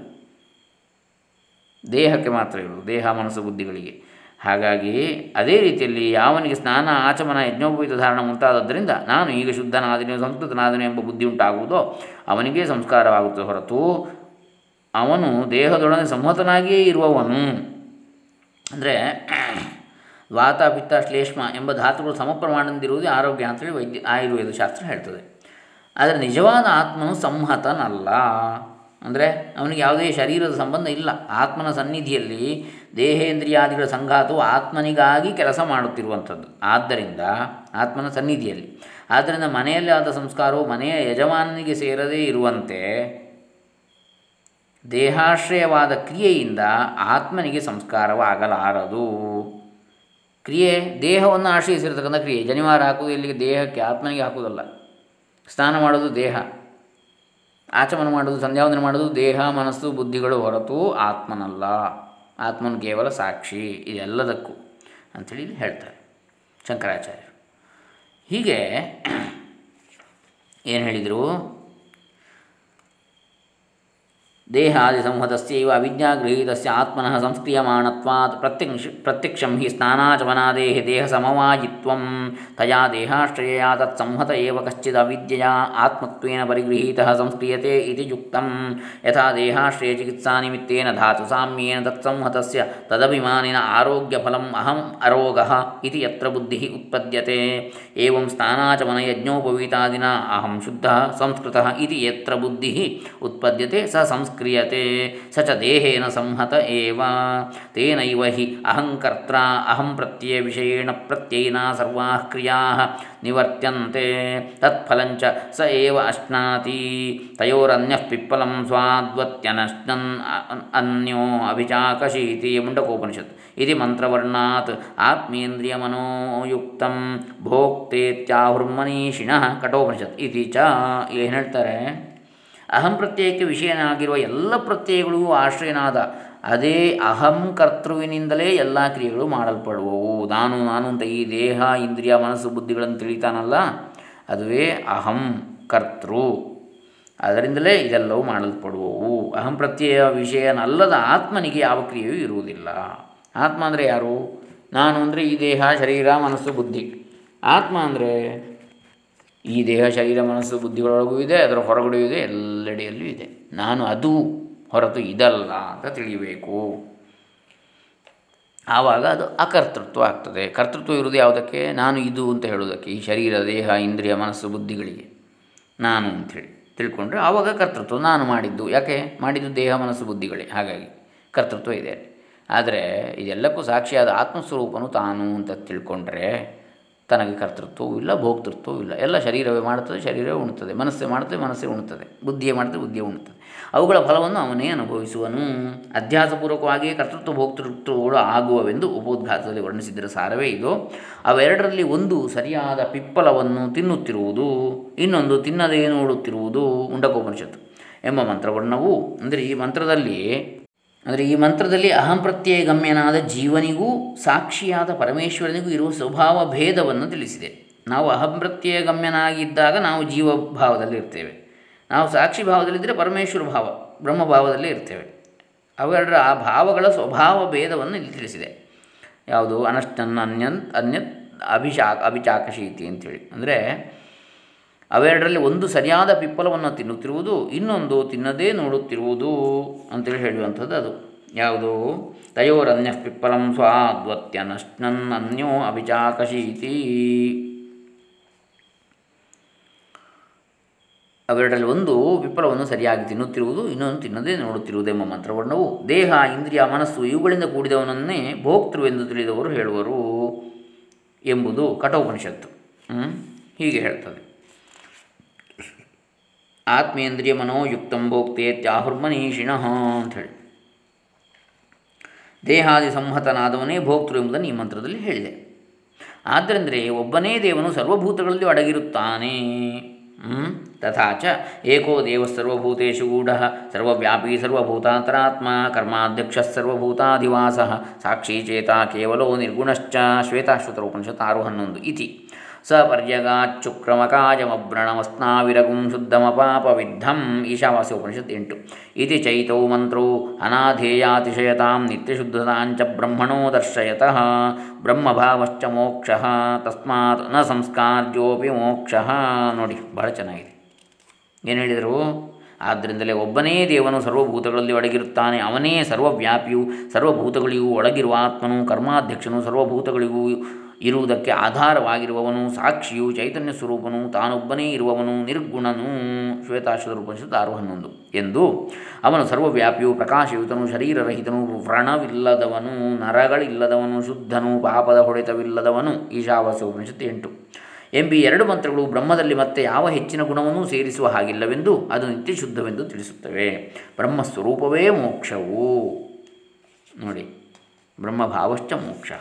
ದೇಹಕ್ಕೆ ಮಾತ್ರ ಇರುವುದು, ದೇಹ, ಮನಸ್ಸು, ಬುದ್ಧಿಗಳಿಗೆ. ಹಾಗಾಗಿ ಅದೇ ರೀತಿಯಲ್ಲಿ ಯಾವನಿಗೆ ಸ್ನಾನ, ಆಚಮನ, ಯಜ್ಞೋಪವಿತ ಧಾರಣ ಮುಂತಾದದ್ದರಿಂದ ನಾನು ಈಗ ಶುದ್ಧನಾದನು, ಸಂಸ್ಕೃತನಾದನು ಎಂಬ ಬುದ್ಧಿ ಉಂಟಾಗುವುದೋ ಅವನಿಗೆ ಸಂಸ್ಕಾರವಾಗುತ್ತದೆ ಹೊರತು ಅವನು ದೇಹದೊಡನೆ ಸಂಹತನಾಗಿಯೇ ಇರುವವನು. ಅಂದರೆ ವಾತ ಪಿತ್ತ, ಶ್ಲೇಷ್ಮ ಎಂಬ ಧಾತುಗಳು ಸಮಪ್ರಮಾಣದಿಂದಿರುವುದೇ ಆರೋಗ್ಯ ಅಂತೇಳಿ ವೈದ್ಯ, ಆಯುರ್ವೇದ ಶಾಸ್ತ್ರ ಹೇಳ್ತದೆ. ಆದರೆ ನಿಜವಾದ ಆತ್ಮನು ಸಂಹತನಲ್ಲ. ಅಂದರೆ ಅವನಿಗೆ ಯಾವುದೇ ಶರೀರದ ಸಂಬಂಧ ಇಲ್ಲ. ಆತ್ಮನ ಸನ್ನಿಧಿಯಲ್ಲಿ ದೇಹೇಂದ್ರಿಯಾದಿಗಳ ಸಂಘಾತವು ಆತ್ಮನಿಗಾಗಿ ಕೆಲಸ ಮಾಡುತ್ತಿರುವಂಥದ್ದು. ಆದ್ದರಿಂದ ಆತ್ಮನ ಸನ್ನಿಧಿಯಲ್ಲಿ. ಆದ್ದರಿಂದ ಮನೆಯಲ್ಲಿ ಆದ ಸಂಸ್ಕಾರವು ಮನೆಯ ಯಜಮಾನನಿಗೆ ಸೇರದೇ ಇರುವಂತೆ ದೇಹಾಶ್ರಯವಾದ ಕ್ರಿಯೆಯಿಂದ ಆತ್ಮನಿಗೆ ಸಂಸ್ಕಾರವಾಗಲಾರದು. ಕ್ರಿಯೆ ದೇಹವನ್ನು ಆಶ್ರಯಿಸಿರ್ತಕ್ಕಂಥ ಕ್ರಿಯೆ. ಜನಿವಾರ ಹಾಕುವುದು ಇಲ್ಲಿಗೆ ದೇಹಕ್ಕೆ. ಆತ್ಮನಿಗೆ ಹಾಕುವುದಲ್ಲ. ಸ್ನಾನ ಮಾಡೋದು ದೇಹ. ಆಚಮನ ಮಾಡೋದು, ಸಂಧ್ಯಾವಂದನ ಮಾಡೋದು ದೇಹ, ಮನಸ್ಸು, ಬುದ್ಧಿಗಳು ಹೊರತು ಆತ್ಮನಲ್ಲ. ಆತ್ಮನ ಕೇವಲ ಸಾಕ್ಷಿ, ಇದೆಲ್ಲದಕ್ಕೂ ಅಂಥೇಳಿ ಹೇಳ್ತಾರೆ ಶಂಕರಾಚಾರ್ಯರು. ಹೀಗೆ ಏನು ಹೇಳಿದರು? ದೇಹಾದಿಸಂಹತಸ್ಯೈವ ಅವಿದ್ಯಾಗೃಹೀತಸ್ಯ ಆತ್ಮನಃ ಸಂಸ್ಕ್ರಿಯಮಾಣತ್ವಾತ್ ಪ್ರತ್ಯಕ್ಷ ಪ್ರತ್ಯಕ್ಷಂ ಹಿ ಸ್ನಾನಾಚಮನಾದೇಹ ದೇಹಸಮವಾಯಿತ್ವಂ ತಯಾ ದೇಹಾಶ್ರಯಯಾ ತತ್ಸಂಹತ ಏವ ಕಶ್ಚಿದ್ ಅವಿದ್ಯೆಯ ಆತ್ಮತ್ವೇನ ಪರಿಗೃಹೀತಃ ಸಂಸ್ಕ್ರಿಯತೆ ಇತಿ ಯುಕ್ತಂ ಯಥಾ ದೇಹಾಶ್ರಯ ಚಿಕಿತ್ಸಾ ನಿಮಿತ್ತೇನ ಧಾತು ಸಾಮ್ಯೇನ ತತ್ಸಂಹತಸ್ಯ ತದಭಿಮಾನಿನ ಆರೋಗ್ಯಫಲಂ ಅಹಂ ಅರೋಗಃ ಇತಿ ಯತ್ರ ಬುದ್ಧಿಃ ಉತ್ಪದ್ಯತೆ ಏವಂ ಸ್ನಾನಾಚಮನಯಜ್ಞೋಪವೀತಾದಿನ ಅಹಂ ಶುದ್ಧಃ ಸಂಸ್ಕೃತಃ ಇತಿ ಯತ್ರ ಬುದ್ಧಿಃ ಉತ್ಪದ್ಯತೆ ಸ ಸಂಸ್ಕೃತ ಕ್ರಿಯತೆ ಸ ಚ ದೇಹೇನ ಸಂಹತ ಏವ ತೇನೈವ ಹಿ ಅಹಂಕರ್ತ್ರ ಅಹಂ ಪ್ರತ್ಯಯ ವಿಷಯೇಣ ಪ್ರತ್ಯಯಿನ ಸರ್ವಾ ಕ್ರಿಯಾ ನಿವರ್ತ್ಯಂತೆ ತತ್ಫಲಂಚ ಸ ಏವ ಅಶ್ನಾತಿ ತಯೋರನ್ಯ ಪಿಪ್ಪಲಂ ಸ್ವಾದ್ವತ್ಯನಶ್ನನ್ ಅನ್ಯೋ ಅಭಿಚಾಕಶೀತಿ ಮುಂಡಕೋಪನಿಷತ್ ಇದು ಮಂತ್ರವರ್ಣಾತ್ ಆತ್ಮೇಂದ್ರಿಯ ಮನೋಯುಕ್ತ ಭೋಕ್ತೇತ್ಯಾಹುರ್ಮನೀಷಿಣಃ ಕಠೋಪನಿಷತ್ ಇತಿ ಚ ಏನು ಹೇಳ್ತಾರೆ ಅಹಂ ಪ್ರತ್ಯಯಕ್ಕೆ ವಿಷಯನಾಗಿರುವ ಎಲ್ಲ ಪ್ರತ್ಯಯಗಳಿಗೂ ಆಶ್ರಯನಾದ, ಅದೇ ಅಹಂ ಕರ್ತೃವಿನಿಂದಲೇ ಎಲ್ಲ ಕ್ರಿಯೆಗಳು ಮಾಡಲ್ಪಡುವವು. ನಾನು ನಾನು ಅಂತ ಈ ದೇಹ, ಇಂದ್ರಿಯ, ಮನಸ್ಸು, ಬುದ್ಧಿಗಳನ್ನು ತಿಳಿತಾನಲ್ಲ, ಅದುವೇ ಅಹಂ ಕರ್ತೃ. ಅದರಿಂದಲೇ ಇದೆಲ್ಲವೂ ಮಾಡಲ್ಪಡುವವು. ಅಹಂ ಪ್ರತ್ಯಯ ವಿಷಯನಲ್ಲದ ಆತ್ಮನಿಗೆ ಯಾವ ಕ್ರಿಯೆಯೂ ಇರುವುದಿಲ್ಲ. ಆತ್ಮ ಅಂದರೆ ಯಾರು? ನಾನು ಅಂದರೆ ಈ ದೇಹ, ಶರೀರ, ಮನಸ್ಸು, ಬುದ್ಧಿ. ಆತ್ಮ ಅಂದರೆ ಈ ದೇಹ, ಶರೀರ, ಮನಸ್ಸು ಬುದ್ಧಿಗಳೊಳಗೂ ಇದೆ, ಅದರ ಹೊರಗಡೆಯೂ ಇದೆ, ಎಲ್ಲೆಡೆಯಲ್ಲೂ ಇದೆ. ನಾನು ಅದು ಹೊರತು ಇದಲ್ಲ ಅಂತ ತಿಳಿಯಬೇಕು. ಆವಾಗ ಅದು ಅಕರ್ತೃತ್ವ ಆಗ್ತದೆ. ಕರ್ತೃತ್ವ ಇರುವುದು ಯಾವುದಕ್ಕೆ? ನಾನು ಇದು ಅಂತ ಹೇಳೋದಕ್ಕೆ ಈ ಶರೀರ, ದೇಹ, ಇಂದ್ರಿಯ, ಮನಸ್ಸು, ಬುದ್ಧಿಗಳಿಗೆ. ನಾನು ಅಂಥೇಳಿ ತಿಳ್ಕೊಂಡ್ರೆ ಆವಾಗ ಕರ್ತೃತ್ವ ನಾನು ಮಾಡಿದ್ದು. ಯಾಕೆ? ಮಾಡಿದ್ದು ದೇಹ, ಮನಸ್ಸು, ಬುದ್ಧಿಗಳೇ. ಹಾಗಾಗಿ ಕರ್ತೃತ್ವ ಇದೆ ಆದರೆ ಇದೆಲ್ಲಕ್ಕೂ ಸಾಕ್ಷಿಯಾದ ಆತ್ಮಸ್ವರೂಪನು ತಾನು ಅಂತ ತಿಳ್ಕೊಂಡ್ರೆ ತನಗೆ ಕರ್ತೃತ್ವವೂ ಇಲ್ಲ, ಭೋಕ್ತೃತ್ವವೂ ಇಲ್ಲ. ಎಲ್ಲ ಶರೀರವೇ ಮಾಡುತ್ತದೆ, ಶರೀರವೇ ಉಣ್ತದೆ ಮನಸ್ಸೇ ಮಾಡುತ್ತದೆ, ಮನಸ್ಸೇ ಉಣ್ತದೆ ಬುದ್ಧಿಯೇ ಮಾಡುತ್ತದೆ, ಬುದ್ಧಿಯೇ ಉಣ್ತದೆ ಅವುಗಳ ಫಲವನ್ನು ಅವನೇ ಅನುಭವಿಸುವನು. ಅಧ್ಯಾಸಪೂರ್ವಕವಾಗಿಯೇ ಕರ್ತೃತ್ವ, ಭೋಕ್ತೃತ್ವಗಳು ಆಗುವವೆಂದು ಉಪೋದ್ಘಾತದಲ್ಲಿ ವರ್ಣಿಸಿದ್ದರ ಸಾರವೇ ಇದು. ಅವೆರಡರಲ್ಲಿ ಒಂದು ಸರಿಯಾದ ಪಿಪ್ಪಲವನ್ನು ತಿನ್ನುತ್ತಿರುವುದು, ಇನ್ನೊಂದು ತಿನ್ನದೇ ನೋಡುತ್ತಿರುವುದು ಉಂಡಕೋಪನಿಷತ್ತು ಎಂಬ ಮಂತ್ರವರ್ಣವು. ಅಂದರೆ ಈ ಮಂತ್ರದಲ್ಲಿ ಅಂದರೆ ಈ ಮಂತ್ರದಲ್ಲಿ ಅಹಂ ಪ್ರತ್ಯಯ ಗಮ್ಯನಾದ ಜೀವನಿಗೂ ಸಾಕ್ಷಿಯಾದ ಪರಮೇಶ್ವರನಿಗೂ ಇರುವ ಸ್ವಭಾವ ಭೇದವನ್ನು ತಿಳಿಸಿದೆ. ನಾವು ಅಹಂ ಪ್ರತ್ಯಯ ಗಮ್ಯನಾಗಿದ್ದಾಗ ನಾವು ಜೀವಭಾವದಲ್ಲಿ ಇರ್ತೇವೆ. ನಾವು ಸಾಕ್ಷಿ ಭಾವದಲ್ಲಿದ್ದರೆ ಪರಮೇಶ್ವರ ಭಾವ ಬ್ರಹ್ಮಭಾವದಲ್ಲಿ ಇರ್ತೇವೆ. ಅವೆರಡರ ಆ ಭಾವಗಳ ಸ್ವಭಾವ ಭೇದವನ್ನು ಇಲ್ಲಿ ತಿಳಿಸಿದೆ. ಯಾವುದು? ಅನಷ್ಟನ್ ಅನ್ಯನ್ ಅನ್ಯತ್ ಅಭಿಶಾ ಅಭಿಚಾಕಶೀತಿ ಅಂತೇಳಿ. ಅಂದರೆ ಅವೆರಡರಲ್ಲಿ ಒಂದು ಸರಿಯಾದ ಪಿಪ್ಪಲವನ್ನು ತಿನ್ನುತ್ತಿರುವುದು, ಇನ್ನೊಂದು ತಿನ್ನದೇ ನೋಡುತ್ತಿರುವುದು ಅಂತೇಳಿ ಹೇಳುವಂಥದ್ದು ಅದು. ಯಾವುದು? ತಯೋರನ್ಯ ಪಿಪ್ಪಲಂ ಸ್ವಾದ್ವತ್ಯನಶ್ನನ್ ಅನ್ಯೋ ಅಭಿಚಾಕಶೀತಿ ಅವೆರಡರಲ್ಲಿ ಒಂದು ಪಿಪ್ಪಲವನ್ನು ಸರಿಯಾಗಿ ತಿನ್ನುತ್ತಿರುವುದು, ಇನ್ನೊಂದು ತಿನ್ನದೇ ನೋಡುತ್ತಿರುವುದೆಂಬ ಮಂತ್ರವರ್ಣವು. ದೇಹ, ಇಂದ್ರಿಯ, ಮನಸ್ಸು ಇವುಗಳಿಂದ ಕೂಡಿದವನನ್ನೇ ಭೋಕ್ತೃವೆಂದು ತಿಳಿದವರು ಹೇಳುವರು ಎಂಬುದು ಕಠೋಪನಿಷತ್ತು. ಹೀಗೆ ಹೇಳ್ತದೆ. ಆತ್ಮೇಂದ್ರಿಯ ಅಂತ ಹೇಳಿ ದೇಹಾದಿ ಸಂಹತನಾದವನೇ ಭೋಕ್ತೃ ಎಂಬುದನ್ನು ಈ ಮಂತ್ರದಲ್ಲಿ ಹೇಳಿದೆ. ಆದ್ದರಿಂದರೆ ಒಬ್ಬನೇ ದೇವನು ಸರ್ವಭೂತಗಳಲ್ಲಿ ಅಡಗಿರುತ್ತಾನೆ. ತಥಾಚ ಏಕೋ ದೇವ ಸರ್ವಭೂತೇಶು ಗೂಢ, ಸರ್ವವ್ಯಾಪಿ ಸರ್ವಭೂತಾಂತರಾತ್ಮ, ಕರ್ಮಾಧ್ಯಕ್ಷ ಸರ್ವಭೂತಾಧಿವಾಸ, ಸಾಕ್ಷಿ ಚೇತ ಕೇವಲೋ ನಿರ್ಗುಣಶ್ಚ ಶ್ವೇತಾಶ್ವತರ ಆರು ಹನ್ನೊಂದು ಇತಿ. ಸ ಪರ್ಯಗಾಚ್ಚುಕ್ರಮಕಾಜಮಭ್ರಣಮಸ್ನಾವಿರಗುಂ ಶುದ್ಧಮಪಾಪವಿದ್ಧಂ ಈಶಾವಾಸ್ಯ ಉಪನಿಷತ್ ಎಂಟು ಇತಿ ಚೈತೌ ಮಂತ್ರೋ ಅನಾಧೇಯಾತಿಶಯತಾಂ ನಿತ್ಯಶುದ್ಧತಾಂಚ ಬ್ರಹ್ಮಣೋ ದರ್ಶಯತಃ ಬ್ರಹ್ಮಭಾವಶ್ಚ ಮೋಕ್ಷ ತಸ್ಮಾತ್ನ ಸಂಸ್ಕಾರ್ಯೋಪಿ ಮೋಕ್ಷ ನೋಡಿ, ಬಹಳ ಚೆನ್ನಾಗಿದೆ. ಏನು ಹೇಳಿದರು? ಆದ್ದರಿಂದಲೇ ಒಬ್ಬನೇ ದೇವನು ಸರ್ವಭೂತಗಳಲ್ಲಿ ಒಡಗಿರುತ್ತಾನೆ ಅವನೇ ಸರ್ವವ್ಯಾಪಿಯು, ಸರ್ವಭೂತಗಳಿಗೂ ಒಳಗಿರುವ ಆತ್ಮನು, ಕರ್ಮಾಧ್ಯಕ್ಷನು, ಸರ್ವಭೂತಗಳಿಗೂ ಇರುವುದಕ್ಕೆ ಆಧಾರವಾಗಿರುವವನು, ಸಾಕ್ಷಿಯು ಚೈತನ್ಯ ಸ್ವರೂಪನು, ತಾನೊಬ್ಬನೇ ಇರುವವನು, ನಿರ್ಗುಣನು. ಶ್ವೇತಾಶ್ವದ ಉಪನಿಷತ್ತು ಆರು ಹನ್ನೊಂದು. ಎಂದು ಅವನು ಸರ್ವವ್ಯಾಪಿಯು ಪ್ರಕಾಶಯುತನು, ಶರೀರರಹಿತನು, ವ್ರಣವಿಲ್ಲದವನು, ನರಗಳಿಲ್ಲದವನು, ಶುದ್ಧನು, ಪಾಪದ ಹೊಡೆತವಿಲ್ಲದವನು. ಈಶಾವಾಸ್ಯ ಉಪನಿಷತ್ತು ಎಂಟು. ಎಂಬಿ ಎರಡು ಮಂತ್ರಗಳು ಬ್ರಹ್ಮದಲ್ಲಿ ಮತ್ತೆ ಯಾವ ಹೆಚ್ಚಿನ ಗುಣವನ್ನೂ ಸೇರಿಸುವ ಹಾಗಿಲ್ಲವೆಂದು ಅದು ನಿತ್ಯ ಶುದ್ಧವೆಂದು ತಿಳಿಸುತ್ತವೆ. ಬ್ರಹ್ಮಸ್ವರೂಪವೇ ಮೋಕ್ಷವು. ನೋಡಿ. ಬ್ರಹ್ಮಭಾವಶ್ಚ ಮೋಕ್ಷ.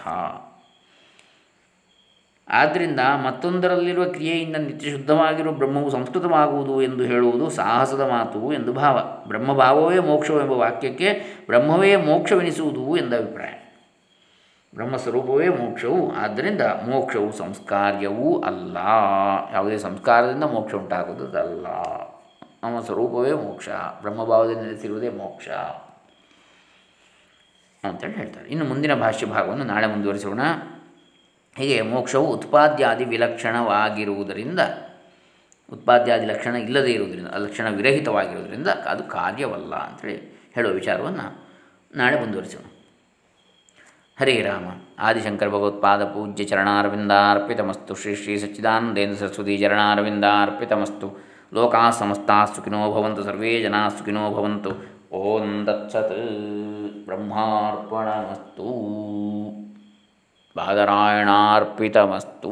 ಆದ್ದರಿಂದ ಮತ್ತೊಂದರಲ್ಲಿರುವ ಕ್ರಿಯೆಯಿಂದ ನಿತ್ಯ ಶುದ್ಧವಾಗಿರುವ ಬ್ರಹ್ಮವು ಸಂಸ್ಕೃತವಾಗುವುದು ಎಂದು ಹೇಳುವುದು ಸಾಹಸದ ಮಾತು ಎಂದು ಭಾವ. ಬ್ರಹ್ಮಭಾವವೇ ಮೋಕ್ಷವೆಂಬ ವಾಕ್ಯಕ್ಕೆ ಬ್ರಹ್ಮವೇ ಮೋಕ್ಷವೆನಿಸುವುದು ಎಂದ ಅಭಿಪ್ರಾಯ. ಬ್ರಹ್ಮಸ್ವರೂಪವೇ ಮೋಕ್ಷವು, ಆದ್ದರಿಂದ ಮೋಕ್ಷವು ಸಂಸ್ಕಾರ್ಯವೂ ಅಲ್ಲ. ಯಾವುದೇ ಸಂಸ್ಕಾರದಿಂದ ಮೋಕ್ಷ ಉಂಟಾಗುವುದಲ್ಲ ನಮ್ಮ ಸ್ವರೂಪವೇ ಮೋಕ್ಷ, ಬ್ರಹ್ಮಭಾವದಲ್ಲಿ ನೆಲೆಸಿರುವುದೇ ಮೋಕ್ಷ ಅಂತೇಳಿ ಹೇಳ್ತಾರೆ. ಇನ್ನು ಮುಂದಿನ ಭಾಷ್ಯ ಭಾಗವನ್ನು ನಾಳೆ ಮುಂದುವರಿಸೋಣ. ಹೀಗೆ ಮೋಕ್ಷವು ಉತ್ಪಾದ್ಯಾದಿ ವಿಲಕ್ಷಣವಾಗಿರುವುದರಿಂದ, ಉತ್ಪಾದ್ಯಾದಿ ಲಕ್ಷಣ ಇಲ್ಲದೇ ಇರುವುದರಿಂದ, ಲಕ್ಷಣ ವಿರಹಿತವಾಗಿರುವುದರಿಂದ ಅದು ಕಾರ್ಯವಲ್ಲ ಅಂಥೇಳಿ ಹೇಳುವ ವಿಚಾರವನ್ನು ನಾಳೆ ಮುಂದುವರಿಸೋಣ. ಹರೇ ರಾಮ. ಆದಿಶಂಕರ ಭಗವತ್ಪಾದ ಪೂಜ್ಯ ಚರಣಾರವಿಂದಾರ್ಪಿತಮಸ್ತು ಶ್ರೀ ಶ್ರೀ ಸಚ್ಚಿದಾನಂದೇಂದ್ರ ಸರಸ್ವತಿ ಚರಣಾರವಿಂದಾರ್ಪಿತಮಸ್ತು. ಲೋಕಾ ಸಮಸ್ತಾ ಸುಖಿನೋ ಭವಂತು, ಸರ್ವೇ ಜನಾ ಸುಖಿನೋ ಭವಂತು. ಓಂ ದತ್ಸತ್ ಬ್ರಹ್ಮಾರ್ಪಣಮಸ್ತು. बादरायणार्पितमस्तु